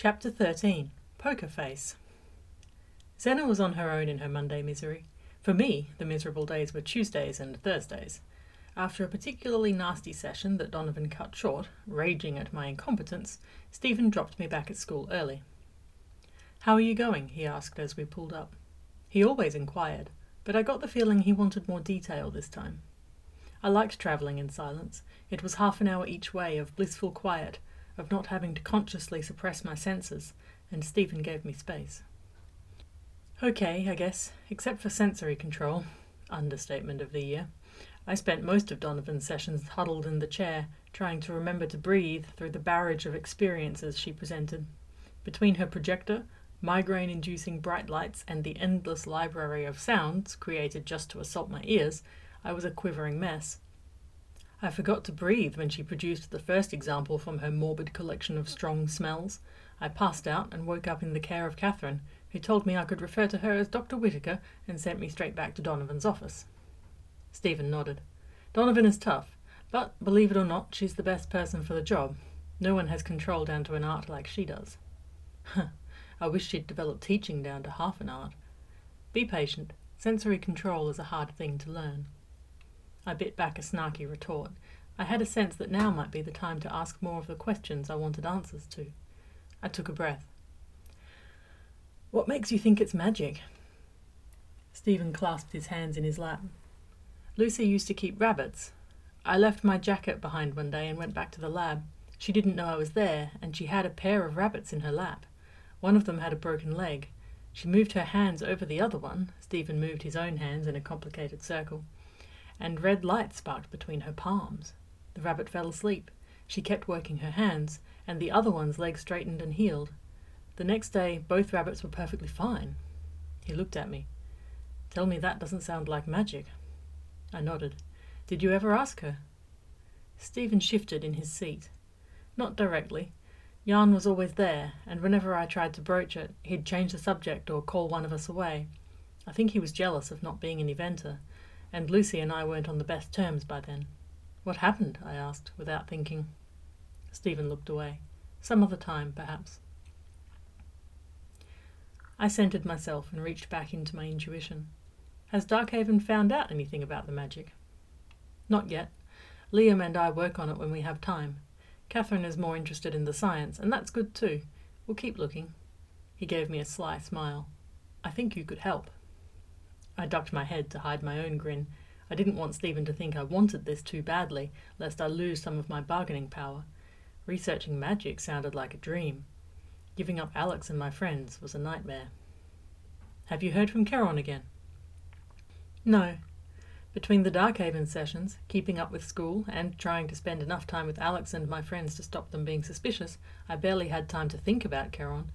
Chapter 13 Poker Face Zena was on her own in her Monday misery. For me, the miserable days were Tuesdays and Thursdays. After a particularly nasty session that Donovan cut short, raging at my incompetence, Stephen dropped me back at school early. How are you going? he asked as we pulled up. He always inquired, but I got the feeling he wanted more detail this time. I liked travelling in silence. It was half an hour each way of blissful quiet, of not having to consciously suppress my senses, and Stephen gave me space. Okay, I guess, except for sensory control. Understatement of the year. I spent most of Donovan's sessions huddled in the chair, trying to remember to breathe through the barrage of experiences she presented. Between her projector, migraine inducing bright lights, and the endless library of sounds created just to assault my ears, I was a quivering mess. I forgot to breathe when she produced the first example from her morbid collection of strong smells. I passed out and woke up in the care of Catherine, who told me I could refer to her as Dr. Whitaker and sent me straight back to Donovan's office. Stephen nodded. Donovan is tough, but believe it or not, she's the best person for the job. No one has control down to an art like she does. I wish she'd developed teaching down to half an art. Be patient. Sensory control is a hard thing to learn. I bit back a snarky retort. I had a sense that now might be the time to ask more of the questions I wanted answers to. I took a breath. What makes you think it's magic? Stephen clasped his hands in his lap. Lucy used to keep rabbits. I left my jacket behind one day and went back to the lab. She didn't know I was there, and she had a pair of rabbits in her lap. One of them had a broken leg. She moved her hands over the other one. Stephen moved his own hands in a complicated circle and red light sparked between her palms. The rabbit fell asleep. She kept working her hands, and the other one's leg straightened and healed. The next day, both rabbits were perfectly fine. He looked at me. Tell me that doesn't sound like magic. I nodded. Did you ever ask her? Stephen shifted in his seat. Not directly. Jan was always there, and whenever I tried to broach it, he'd change the subject or call one of us away. I think he was jealous of not being an eventer and Lucy and I weren't on the best terms by then. What happened? I asked, without thinking. Stephen looked away. Some other time, perhaps. I centered myself and reached back into my intuition. Has Darkhaven found out anything about the magic? Not yet. Liam and I work on it when we have time. Catherine is more interested in the science, and that's good too. We'll keep looking. He gave me a sly smile. I think you could help. I ducked my head to hide my own grin. I didn't want Stephen to think I wanted this too badly, lest I lose some of my bargaining power. Researching magic sounded like a dream. Giving up Alex and my friends was a nightmare. Have you heard from Charon again? No. Between the Darkhaven sessions, keeping up with school, and trying to spend enough time with Alex and my friends to stop them being suspicious, I barely had time to think about Charon,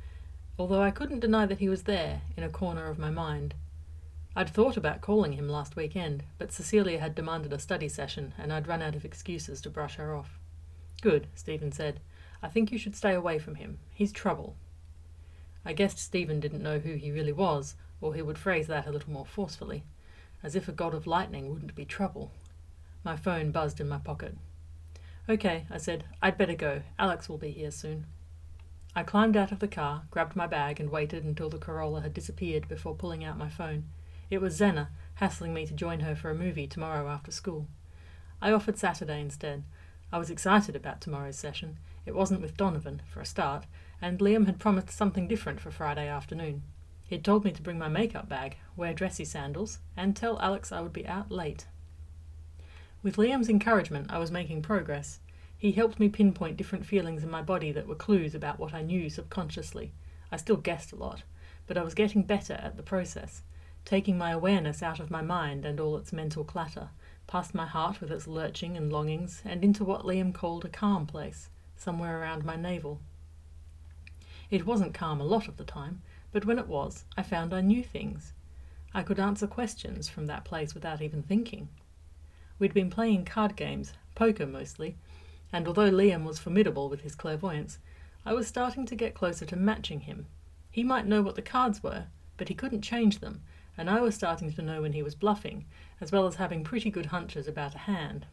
although I couldn't deny that he was there, in a corner of my mind. I'd thought about calling him last weekend, but Cecilia had demanded a study session, and I'd run out of excuses to brush her off. Good, Stephen said. I think you should stay away from him. He's trouble. I guessed Stephen didn't know who he really was, or he would phrase that a little more forcefully. As if a god of lightning wouldn't be trouble. My phone buzzed in my pocket. Okay, I said. I'd better go. Alex will be here soon. I climbed out of the car, grabbed my bag, and waited until the Corolla had disappeared before pulling out my phone. It was Zena, hassling me to join her for a movie tomorrow after school. I offered Saturday instead. I was excited about tomorrow's session. It wasn't with Donovan, for a start, and Liam had promised something different for Friday afternoon. He'd told me to bring my makeup bag, wear dressy sandals, and tell Alex I would be out late. With Liam's encouragement, I was making progress. He helped me pinpoint different feelings in my body that were clues about what I knew subconsciously. I still guessed a lot, but I was getting better at the process taking my awareness out of my mind and all its mental clatter, past my heart with its lurching and longings, and into what Liam called a calm place, somewhere around my navel. It wasn't calm a lot of the time, but when it was, I found I knew things. I could answer questions from that place without even thinking. We'd been playing card games, poker mostly, and although Liam was formidable with his clairvoyance, I was starting to get closer to matching him. He might know what the cards were, but he couldn't change them, and I was starting to know when he was bluffing, as well as having pretty good hunches about a hand.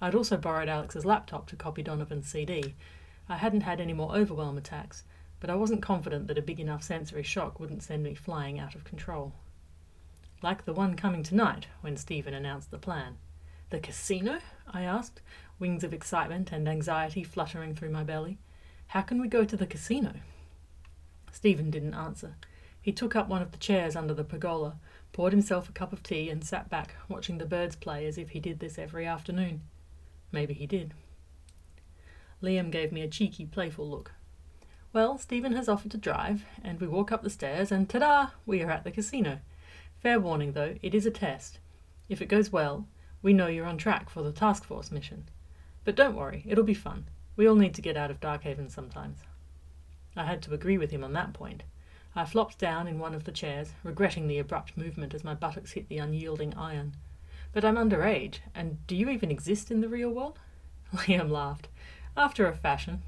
I'd also borrowed Alex's laptop to copy Donovan's CD. I hadn't had any more overwhelm attacks, but I wasn't confident that a big enough sensory shock wouldn't send me flying out of control. Like the one coming tonight, when Stephen announced the plan. The casino? I asked, wings of excitement and anxiety fluttering through my belly. How can we go to the casino? Stephen didn't answer. He took up one of the chairs under the pergola, poured himself a cup of tea, and sat back, watching the birds play as if he did this every afternoon. Maybe he did. Liam gave me a cheeky, playful look. Well, Stephen has offered to drive, and we walk up the stairs, and ta da! We are at the casino. Fair warning, though, it is a test. If it goes well, we know you're on track for the task force mission. But don't worry, it'll be fun. We all need to get out of Darkhaven sometimes. I had to agree with him on that point. I flopped down in one of the chairs, regretting the abrupt movement as my buttocks hit the unyielding iron. But I'm underage, and do you even exist in the real world? Liam laughed. After a fashion.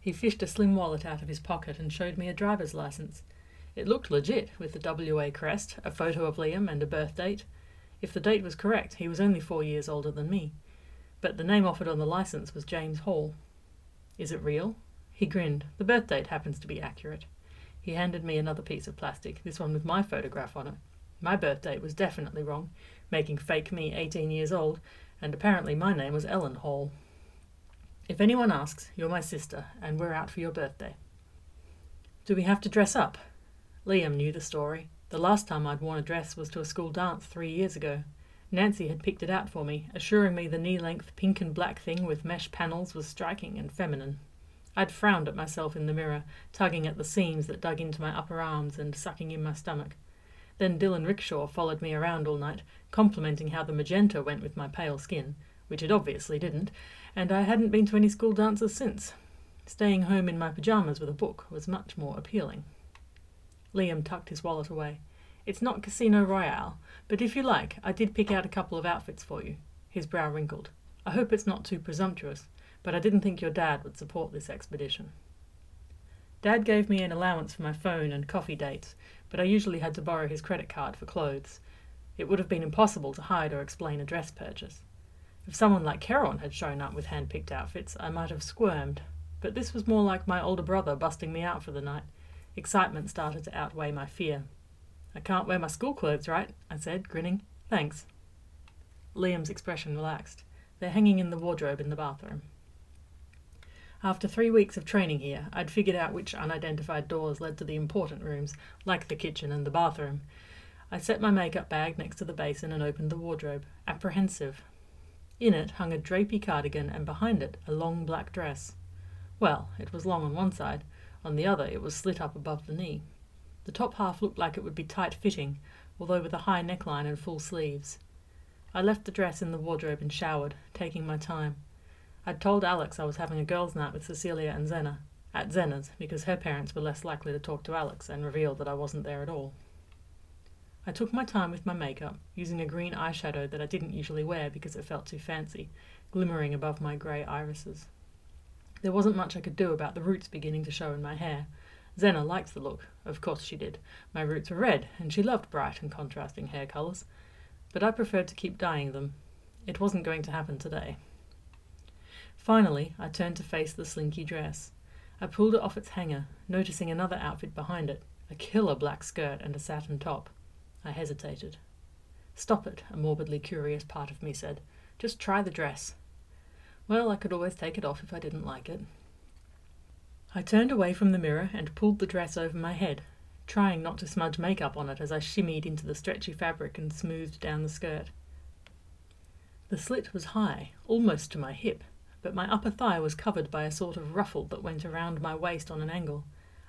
He fished a slim wallet out of his pocket and showed me a driver's license. It looked legit, with the WA crest, a photo of Liam, and a birth date. If the date was correct, he was only four years older than me. But the name offered on the license was James Hall. Is it real? He grinned. The birth date happens to be accurate. He handed me another piece of plastic, this one with my photograph on it. My birth date was definitely wrong, making fake me 18 years old, and apparently my name was Ellen Hall. If anyone asks, you're my sister, and we're out for your birthday. Do we have to dress up? Liam knew the story. The last time I'd worn a dress was to a school dance three years ago. Nancy had picked it out for me, assuring me the knee length pink and black thing with mesh panels was striking and feminine. I'd frowned at myself in the mirror, tugging at the seams that dug into my upper arms and sucking in my stomach. Then Dylan Rickshaw followed me around all night, complimenting how the magenta went with my pale skin, which it obviously didn't, and I hadn't been to any school dances since. Staying home in my pyjamas with a book was much more appealing. Liam tucked his wallet away. It's not Casino Royale, but if you like, I did pick out a couple of outfits for you. His brow wrinkled. I hope it's not too presumptuous but I didn't think your dad would support this expedition. Dad gave me an allowance for my phone and coffee dates, but I usually had to borrow his credit card for clothes. It would have been impossible to hide or explain a dress purchase. If someone like Charon had shown up with hand picked outfits, I might have squirmed, but this was more like my older brother busting me out for the night. Excitement started to outweigh my fear. I can't wear my school clothes, right? I said, grinning. Thanks. Liam's expression relaxed. They're hanging in the wardrobe in the bathroom. After three weeks of training here, I'd figured out which unidentified doors led to the important rooms, like the kitchen and the bathroom. I set my makeup bag next to the basin and opened the wardrobe, apprehensive. In it hung a drapey cardigan, and behind it a long black dress. Well, it was long on one side, on the other it was slit up above the knee. The top half looked like it would be tight fitting, although with a high neckline and full sleeves. I left the dress in the wardrobe and showered, taking my time. I'd told Alex I was having a girls' night with Cecilia and Zena, at Zena's, because her parents were less likely to talk to Alex and revealed that I wasn't there at all. I took my time with my makeup, using a green eyeshadow that I didn't usually wear because it felt too fancy, glimmering above my grey irises. There wasn't much I could do about the roots beginning to show in my hair. Zena liked the look, of course she did. My roots were red, and she loved bright and contrasting hair colours. But I preferred to keep dyeing them. It wasn't going to happen today. Finally, I turned to face the slinky dress. I pulled it off its hanger, noticing another outfit behind it a killer black skirt and a satin top. I hesitated. Stop it, a morbidly curious part of me said. Just try the dress. Well, I could always take it off if I didn't like it. I turned away from the mirror and pulled the dress over my head, trying not to smudge makeup on it as I shimmied into the stretchy fabric and smoothed down the skirt. The slit was high, almost to my hip, but my upper thigh was covered by a sort of ruffle that went around my waist on an angle.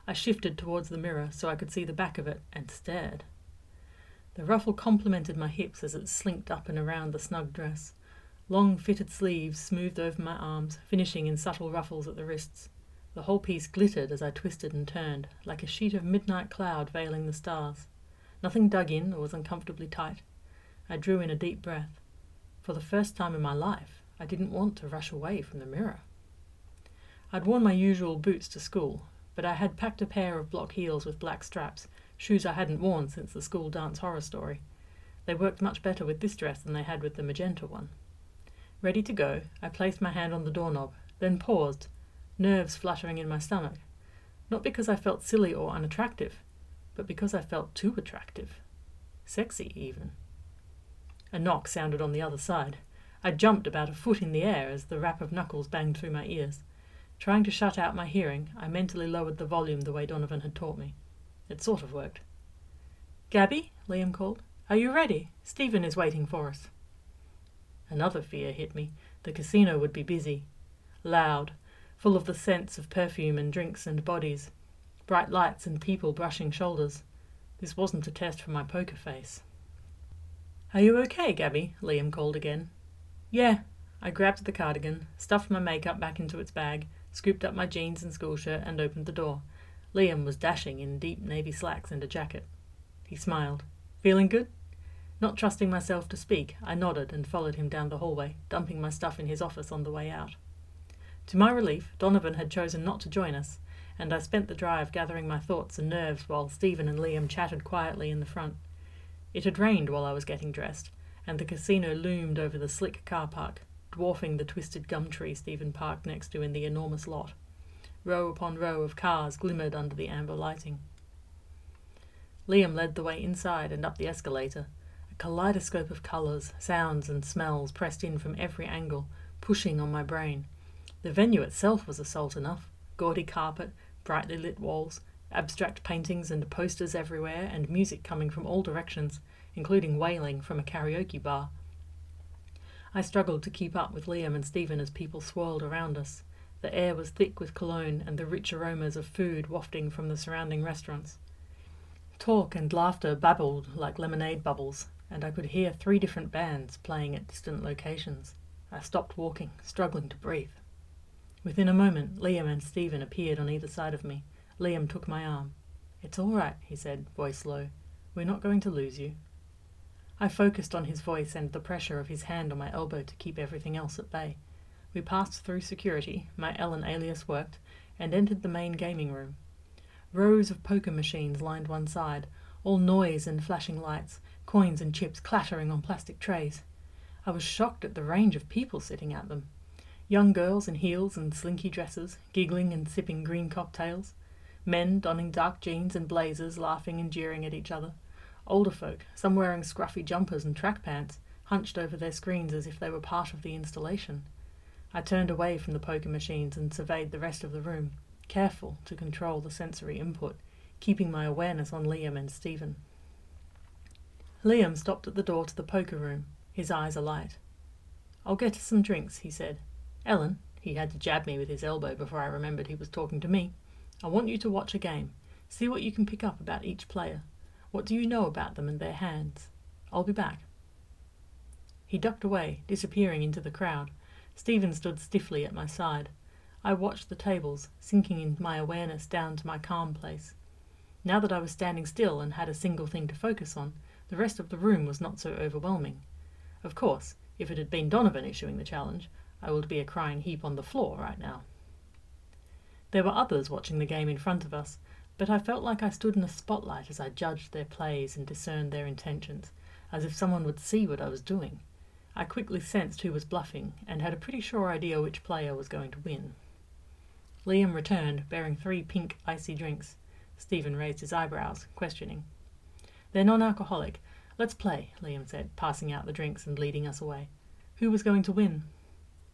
I shifted towards the mirror so I could see the back of it and stared. The ruffle complemented my hips as it slinked up and around the snug dress. Long fitted sleeves smoothed over my arms, finishing in subtle ruffles at the wrists. The whole piece glittered as I twisted and turned, like a sheet of midnight cloud veiling the stars. Nothing dug in or was uncomfortably tight. I drew in a deep breath. For the first time in my life, I didn't want to rush away from the mirror. I'd worn my usual boots to school, but I had packed a pair of block heels with black straps, shoes I hadn't worn since the school dance horror story. They worked much better with this dress than they had with the magenta one. Ready to go, I placed my hand on the doorknob, then paused, nerves fluttering in my stomach. Not because I felt silly or unattractive, but because I felt too attractive. Sexy, even. A knock sounded on the other side. I jumped about a foot in the air as the rap of knuckles banged through my ears. Trying to shut out my hearing, I mentally lowered the volume the way Donovan had taught me. It sort of worked. Gabby, Liam called, are you ready? Stephen is waiting for us. Another fear hit me. The casino would be busy. Loud, full of the scents of perfume and drinks and bodies. Bright lights and people brushing shoulders. This wasn't a test for my poker face. Are you okay, Gabby? Liam called again. Yeah. I grabbed the cardigan, stuffed my makeup back into its bag, scooped up my jeans and school shirt, and opened the door. Liam was dashing in deep navy slacks and a jacket. He smiled. Feeling good? Not trusting myself to speak, I nodded and followed him down the hallway, dumping my stuff in his office on the way out. To my relief, Donovan had chosen not to join us, and I spent the drive gathering my thoughts and nerves while Stephen and Liam chatted quietly in the front. It had rained while I was getting dressed, and the casino loomed over the slick car park, dwarfing the twisted gum tree Stephen parked next to in the enormous lot. Row upon row of cars glimmered under the amber lighting. Liam led the way inside and up the escalator, a kaleidoscope of colours, sounds, and smells pressed in from every angle, pushing on my brain. The venue itself was assault enough gaudy carpet, brightly lit walls, abstract paintings and posters everywhere, and music coming from all directions, including wailing from a karaoke bar. I struggled to keep up with Liam and Stephen as people swirled around us. The air was thick with cologne and the rich aromas of food wafting from the surrounding restaurants. Talk and laughter babbled like lemonade bubbles, and I could hear three different bands playing at distant locations. I stopped walking, struggling to breathe. Within a moment, Liam and Stephen appeared on either side of me. Liam took my arm. It's all right, he said, voice low. We're not going to lose you. I focused on his voice and the pressure of his hand on my elbow to keep everything else at bay. We passed through security, my Ellen alias worked, and entered the main gaming room. Rows of poker machines lined one side, all noise and flashing lights, coins and chips clattering on plastic trays. I was shocked at the range of people sitting at them. Young girls in heels and slinky dresses, giggling and sipping green cocktails. Men donning dark jeans and blazers, laughing and jeering at each other. Older folk, some wearing scruffy jumpers and track pants, hunched over their screens as if they were part of the installation. I turned away from the poker machines and surveyed the rest of the room, careful to control the sensory input, keeping my awareness on Liam and Stephen. Liam stopped at the door to the poker room, his eyes alight. I'll get us some drinks, he said, Ellen, he had to jab me with his elbow before I remembered he was talking to me. I want you to watch a game. See what you can pick up about each player. What do you know about them and their hands? I'll be back. He ducked away, disappearing into the crowd. Stephen stood stiffly at my side. I watched the tables, sinking in my awareness down to my calm place. Now that I was standing still and had a single thing to focus on, the rest of the room was not so overwhelming. Of course, if it had been Donovan issuing the challenge, I would be a crying heap on the floor right now. There were others watching the game in front of us, but I felt like I stood in a spotlight as I judged their plays and discerned their intentions, as if someone would see what I was doing. I quickly sensed who was bluffing, and had a pretty sure idea which player was going to win. Liam returned, bearing three pink, icy drinks. Stephen raised his eyebrows, questioning. They're non alcoholic. Let's play, Liam said, passing out the drinks and leading us away. Who was going to win?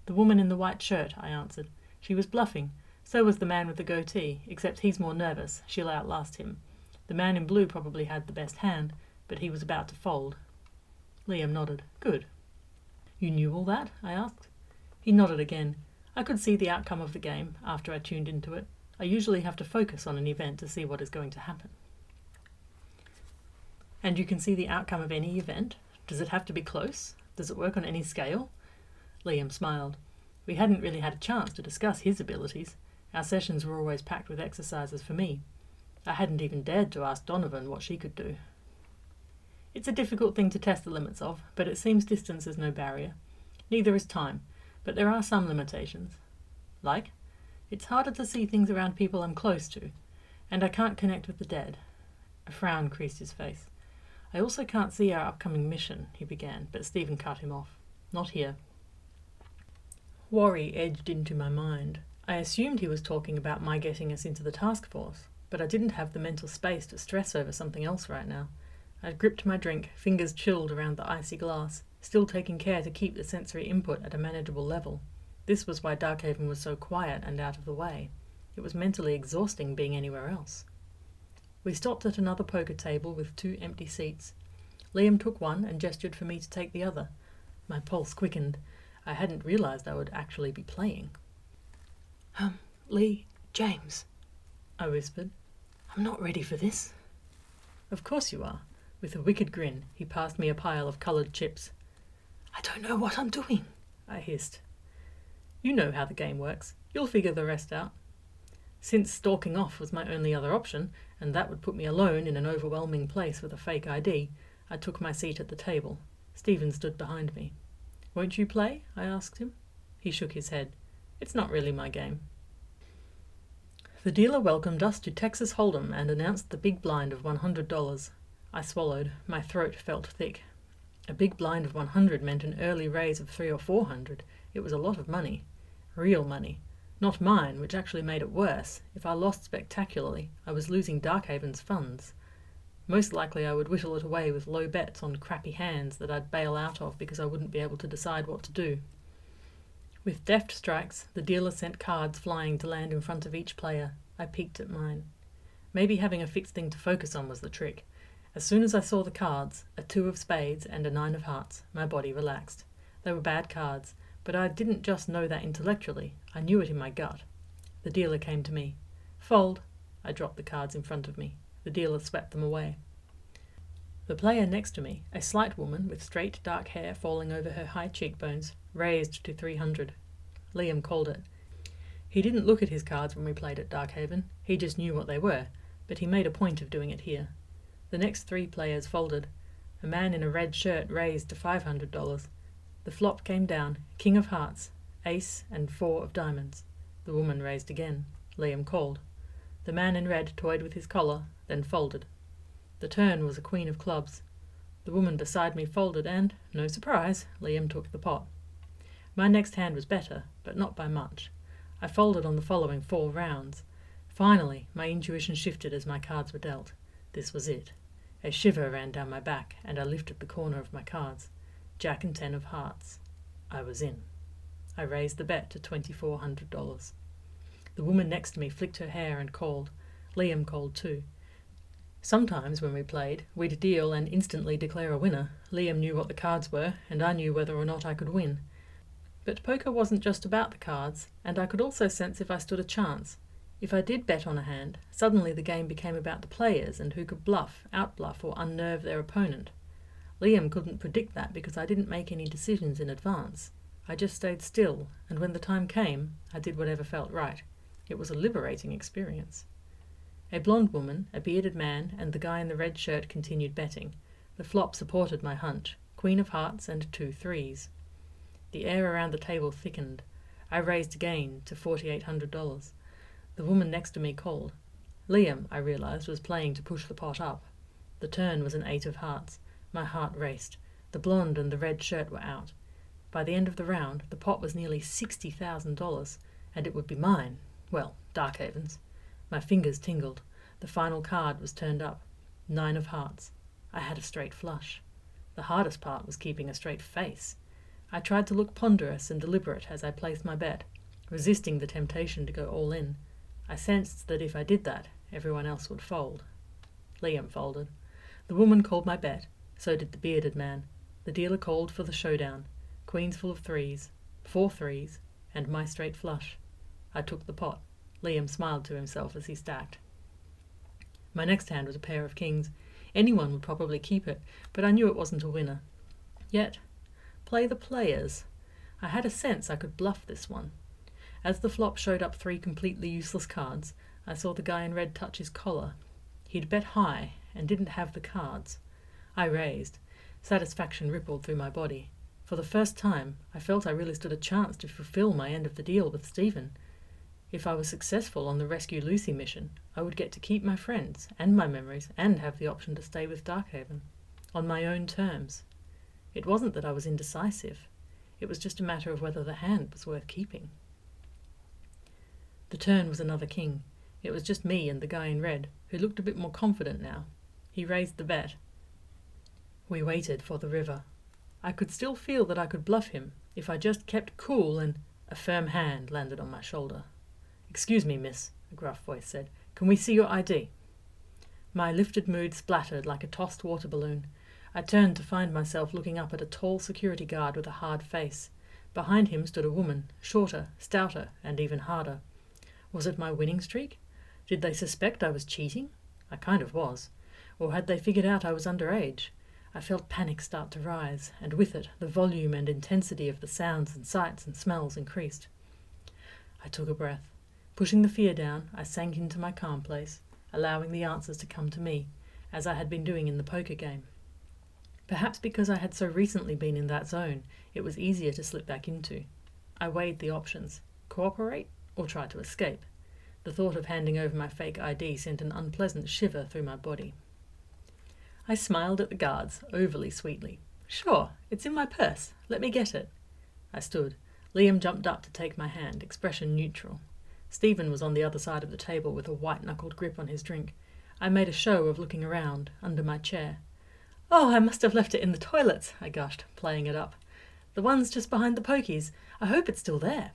The woman in the white shirt, I answered. She was bluffing. So was the man with the goatee, except he's more nervous. She'll outlast him. The man in blue probably had the best hand, but he was about to fold. Liam nodded. Good. You knew all that? I asked. He nodded again. I could see the outcome of the game after I tuned into it. I usually have to focus on an event to see what is going to happen. And you can see the outcome of any event? Does it have to be close? Does it work on any scale? Liam smiled. We hadn't really had a chance to discuss his abilities. Our sessions were always packed with exercises for me. I hadn't even dared to ask Donovan what she could do. It's a difficult thing to test the limits of, but it seems distance is no barrier. Neither is time, but there are some limitations. Like? It's harder to see things around people I'm close to, and I can't connect with the dead. A frown creased his face. I also can't see our upcoming mission, he began, but Stephen cut him off. Not here. Worry edged into my mind. I assumed he was talking about my getting us into the task force, but I didn't have the mental space to stress over something else right now. I'd gripped my drink, fingers chilled around the icy glass, still taking care to keep the sensory input at a manageable level. This was why Darkhaven was so quiet and out of the way. It was mentally exhausting being anywhere else. We stopped at another poker table with two empty seats. Liam took one and gestured for me to take the other. My pulse quickened. I hadn't realized I would actually be playing. Um, Lee, James, I whispered. I'm not ready for this. Of course you are. With a wicked grin, he passed me a pile of coloured chips. I don't know what I'm doing, I hissed. You know how the game works. You'll figure the rest out. Since stalking off was my only other option, and that would put me alone in an overwhelming place with a fake ID, I took my seat at the table. Stephen stood behind me. Won't you play? I asked him. He shook his head. It's not really my game. The dealer welcomed us to Texas Hold'em and announced the big blind of $100. I swallowed. My throat felt thick. A big blind of 100 meant an early raise of three or four hundred. It was a lot of money. Real money. Not mine, which actually made it worse. If I lost spectacularly, I was losing Darkhaven's funds. Most likely I would whittle it away with low bets on crappy hands that I'd bail out of because I wouldn't be able to decide what to do. With deft strikes, the dealer sent cards flying to land in front of each player. I peeked at mine. Maybe having a fixed thing to focus on was the trick. As soon as I saw the cards, a two of spades and a nine of hearts, my body relaxed. They were bad cards, but I didn't just know that intellectually, I knew it in my gut. The dealer came to me. Fold. I dropped the cards in front of me. The dealer swept them away. The player next to me, a slight woman with straight dark hair falling over her high cheekbones, raised to 300. Liam called it. He didn't look at his cards when we played at Darkhaven, he just knew what they were, but he made a point of doing it here. The next three players folded. A man in a red shirt raised to $500. The flop came down, King of Hearts, Ace, and Four of Diamonds. The woman raised again. Liam called. The man in red toyed with his collar, then folded. The turn was a Queen of Clubs. The woman beside me folded, and, no surprise, Liam took the pot. My next hand was better, but not by much. I folded on the following four rounds. Finally, my intuition shifted as my cards were dealt. This was it. A shiver ran down my back, and I lifted the corner of my cards. Jack and ten of hearts. I was in. I raised the bet to $2,400. The woman next to me flicked her hair and called. Liam called too. Sometimes, when we played, we'd deal and instantly declare a winner. Liam knew what the cards were, and I knew whether or not I could win. But poker wasn't just about the cards, and I could also sense if I stood a chance. If I did bet on a hand, suddenly the game became about the players and who could bluff, outbluff, or unnerve their opponent. Liam couldn't predict that because I didn't make any decisions in advance. I just stayed still, and when the time came, I did whatever felt right. It was a liberating experience. A blonde woman, a bearded man, and the guy in the red shirt continued betting. The flop supported my hunch Queen of Hearts and two threes. The air around the table thickened. I raised again to $4,800. The woman next to me called. Liam, I realized, was playing to push the pot up. The turn was an eight of hearts. My heart raced. The blonde and the red shirt were out. By the end of the round, the pot was nearly $60,000, and it would be mine. Well, Darkhaven's. My fingers tingled. The final card was turned up. Nine of hearts. I had a straight flush. The hardest part was keeping a straight face. I tried to look ponderous and deliberate as I placed my bet, resisting the temptation to go all in. I sensed that if I did that, everyone else would fold. Liam folded. The woman called my bet, so did the bearded man. The dealer called for the showdown. Queens full of threes, four threes, and my straight flush. I took the pot. Liam smiled to himself as he stacked. My next hand was a pair of kings. Anyone would probably keep it, but I knew it wasn't a winner. Yet, play the players. I had a sense I could bluff this one. As the flop showed up three completely useless cards, I saw the guy in red touch his collar. He'd bet high and didn't have the cards. I raised. Satisfaction rippled through my body. For the first time, I felt I really stood a chance to fulfill my end of the deal with Stephen. If I was successful on the Rescue Lucy mission, I would get to keep my friends and my memories and have the option to stay with Darkhaven. On my own terms. It wasn't that I was indecisive. It was just a matter of whether the hand was worth keeping. The turn was another king. It was just me and the guy in red, who looked a bit more confident now. He raised the bet. We waited for the river. I could still feel that I could bluff him if I just kept cool and a firm hand landed on my shoulder. Excuse me, miss, a gruff voice said. Can we see your ID? My lifted mood splattered like a tossed water balloon. I turned to find myself looking up at a tall security guard with a hard face. Behind him stood a woman, shorter, stouter, and even harder. Was it my winning streak? Did they suspect I was cheating? I kind of was. Or had they figured out I was underage? I felt panic start to rise, and with it the volume and intensity of the sounds and sights and smells increased. I took a breath. Pushing the fear down, I sank into my calm place, allowing the answers to come to me, as I had been doing in the poker game. Perhaps because I had so recently been in that zone, it was easier to slip back into. I weighed the options cooperate or try to escape. The thought of handing over my fake ID sent an unpleasant shiver through my body. I smiled at the guards, overly sweetly. Sure, it's in my purse. Let me get it. I stood. Liam jumped up to take my hand, expression neutral. Stephen was on the other side of the table with a white knuckled grip on his drink. I made a show of looking around, under my chair. Oh, I must have left it in the toilets, I gushed, playing it up. The one's just behind the pokies. I hope it's still there.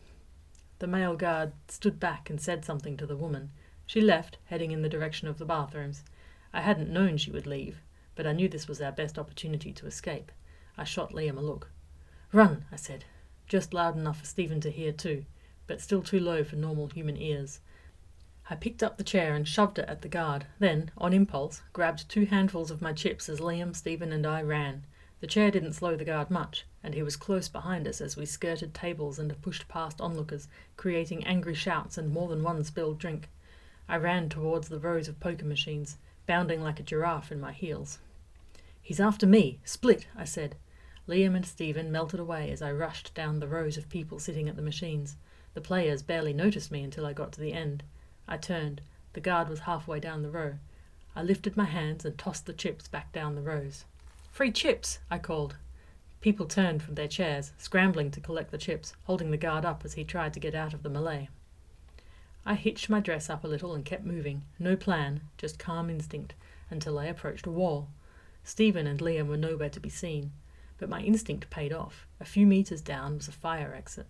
The male guard stood back and said something to the woman. She left, heading in the direction of the bathrooms. I hadn't known she would leave, but I knew this was our best opportunity to escape. I shot Liam a look. Run, I said, just loud enough for Stephen to hear too, but still too low for normal human ears. I picked up the chair and shoved it at the guard, then, on impulse, grabbed two handfuls of my chips as Liam, Stephen, and I ran. The chair didn't slow the guard much, and he was close behind us as we skirted tables and pushed past onlookers, creating angry shouts and more than one spilled drink. I ran towards the rows of poker machines, bounding like a giraffe in my heels. He's after me! Split! I said. Liam and Stephen melted away as I rushed down the rows of people sitting at the machines. The players barely noticed me until I got to the end. I turned. The guard was halfway down the row. I lifted my hands and tossed the chips back down the rows. Free chips! I called. People turned from their chairs, scrambling to collect the chips, holding the guard up as he tried to get out of the melee. I hitched my dress up a little and kept moving, no plan, just calm instinct, until I approached a wall. Stephen and Liam were nowhere to be seen, but my instinct paid off. A few meters down was a fire exit.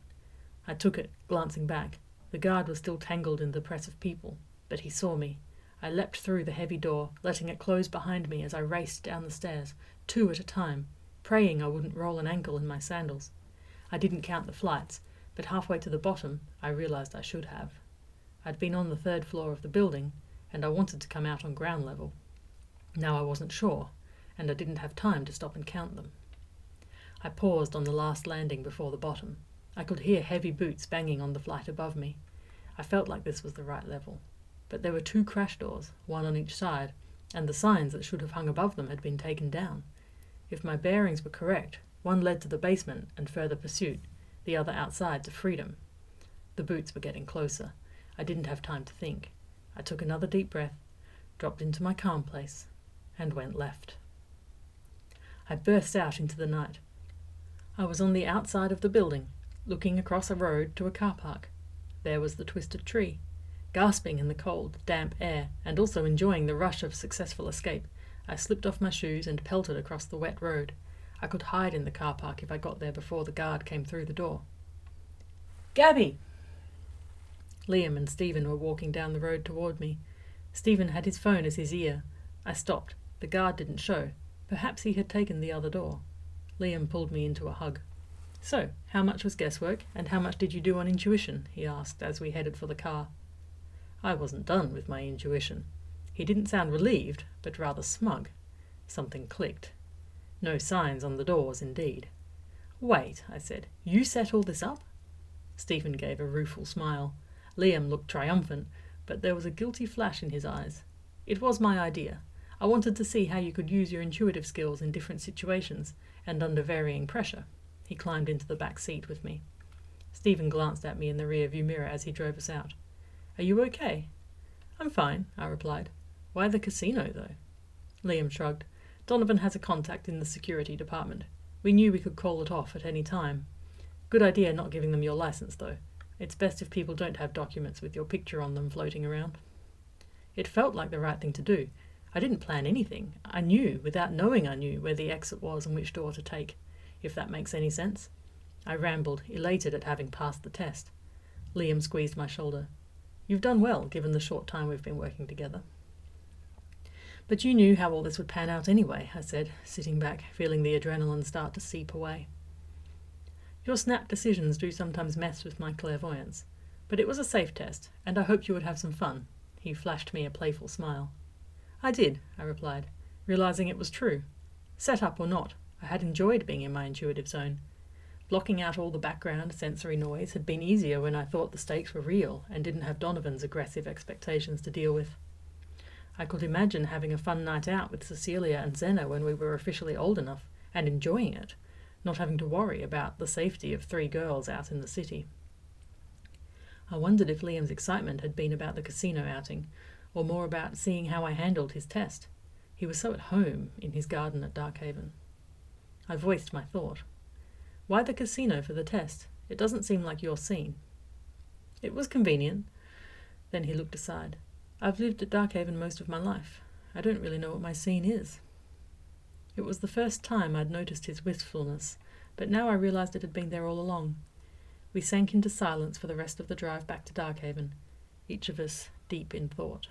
I took it, glancing back. The guard was still tangled in the press of people, but he saw me. I leapt through the heavy door, letting it close behind me as I raced down the stairs, two at a time, praying I wouldn't roll an ankle in my sandals. I didn't count the flights, but halfway to the bottom I realized I should have. I'd been on the third floor of the building, and I wanted to come out on ground level. Now I wasn't sure, and I didn't have time to stop and count them. I paused on the last landing before the bottom. I could hear heavy boots banging on the flight above me. I felt like this was the right level. But there were two crash doors, one on each side, and the signs that should have hung above them had been taken down. If my bearings were correct, one led to the basement and further pursuit, the other outside to freedom. The boots were getting closer. I didn't have time to think. I took another deep breath, dropped into my calm place, and went left. I burst out into the night. I was on the outside of the building, looking across a road to a car park. There was the twisted tree. Gasping in the cold, damp air, and also enjoying the rush of successful escape, I slipped off my shoes and pelted across the wet road. I could hide in the car park if I got there before the guard came through the door. Gabby! Liam and Stephen were walking down the road toward me. Stephen had his phone as his ear. I stopped. The guard didn't show. Perhaps he had taken the other door. Liam pulled me into a hug. So, how much was guesswork, and how much did you do on intuition? he asked as we headed for the car. I wasn't done with my intuition. He didn't sound relieved, but rather smug. Something clicked. No signs on the doors, indeed. Wait, I said. You set all this up? Stephen gave a rueful smile. Liam looked triumphant, but there was a guilty flash in his eyes. It was my idea. I wanted to see how you could use your intuitive skills in different situations and under varying pressure. He climbed into the back seat with me. Stephen glanced at me in the rear view mirror as he drove us out. Are you okay? I'm fine, I replied. Why the casino, though? Liam shrugged. Donovan has a contact in the security department. We knew we could call it off at any time. Good idea not giving them your license, though. It's best if people don't have documents with your picture on them floating around. It felt like the right thing to do. I didn't plan anything. I knew, without knowing I knew, where the exit was and which door to take, if that makes any sense. I rambled, elated at having passed the test. Liam squeezed my shoulder. You've done well, given the short time we've been working together. But you knew how all this would pan out anyway, I said, sitting back, feeling the adrenaline start to seep away. Your snap decisions do sometimes mess with my clairvoyance, but it was a safe test, and I hoped you would have some fun. He flashed me a playful smile. I did, I replied, realizing it was true. Set up or not, I had enjoyed being in my intuitive zone. Blocking out all the background sensory noise had been easier when I thought the stakes were real and didn't have Donovan's aggressive expectations to deal with. I could imagine having a fun night out with Cecilia and Zena when we were officially old enough, and enjoying it, not having to worry about the safety of three girls out in the city. I wondered if Liam's excitement had been about the casino outing, or more about seeing how I handled his test. He was so at home in his garden at Darkhaven. I voiced my thought. Why the casino for the test? It doesn't seem like your scene. It was convenient. Then he looked aside. I've lived at Darkhaven most of my life. I don't really know what my scene is. It was the first time I'd noticed his wistfulness, but now I realized it had been there all along. We sank into silence for the rest of the drive back to Darkhaven, each of us deep in thought.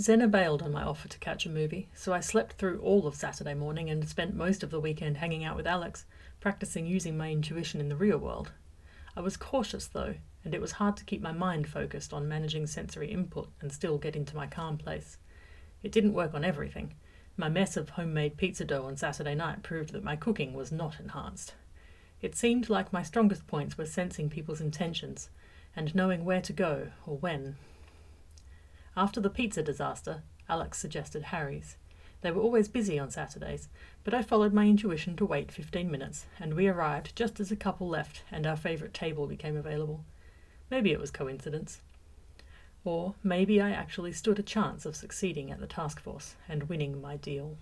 Zena bailed on my offer to catch a movie, so I slept through all of Saturday morning and spent most of the weekend hanging out with Alex, practicing using my intuition in the real world. I was cautious, though, and it was hard to keep my mind focused on managing sensory input and still get into my calm place. It didn't work on everything, my mess of homemade pizza dough on Saturday night proved that my cooking was not enhanced. It seemed like my strongest points were sensing people's intentions and knowing where to go or when. After the pizza disaster, Alex suggested Harry's. They were always busy on Saturdays, but I followed my intuition to wait 15 minutes, and we arrived just as a couple left and our favourite table became available. Maybe it was coincidence. Or maybe I actually stood a chance of succeeding at the task force and winning my deal.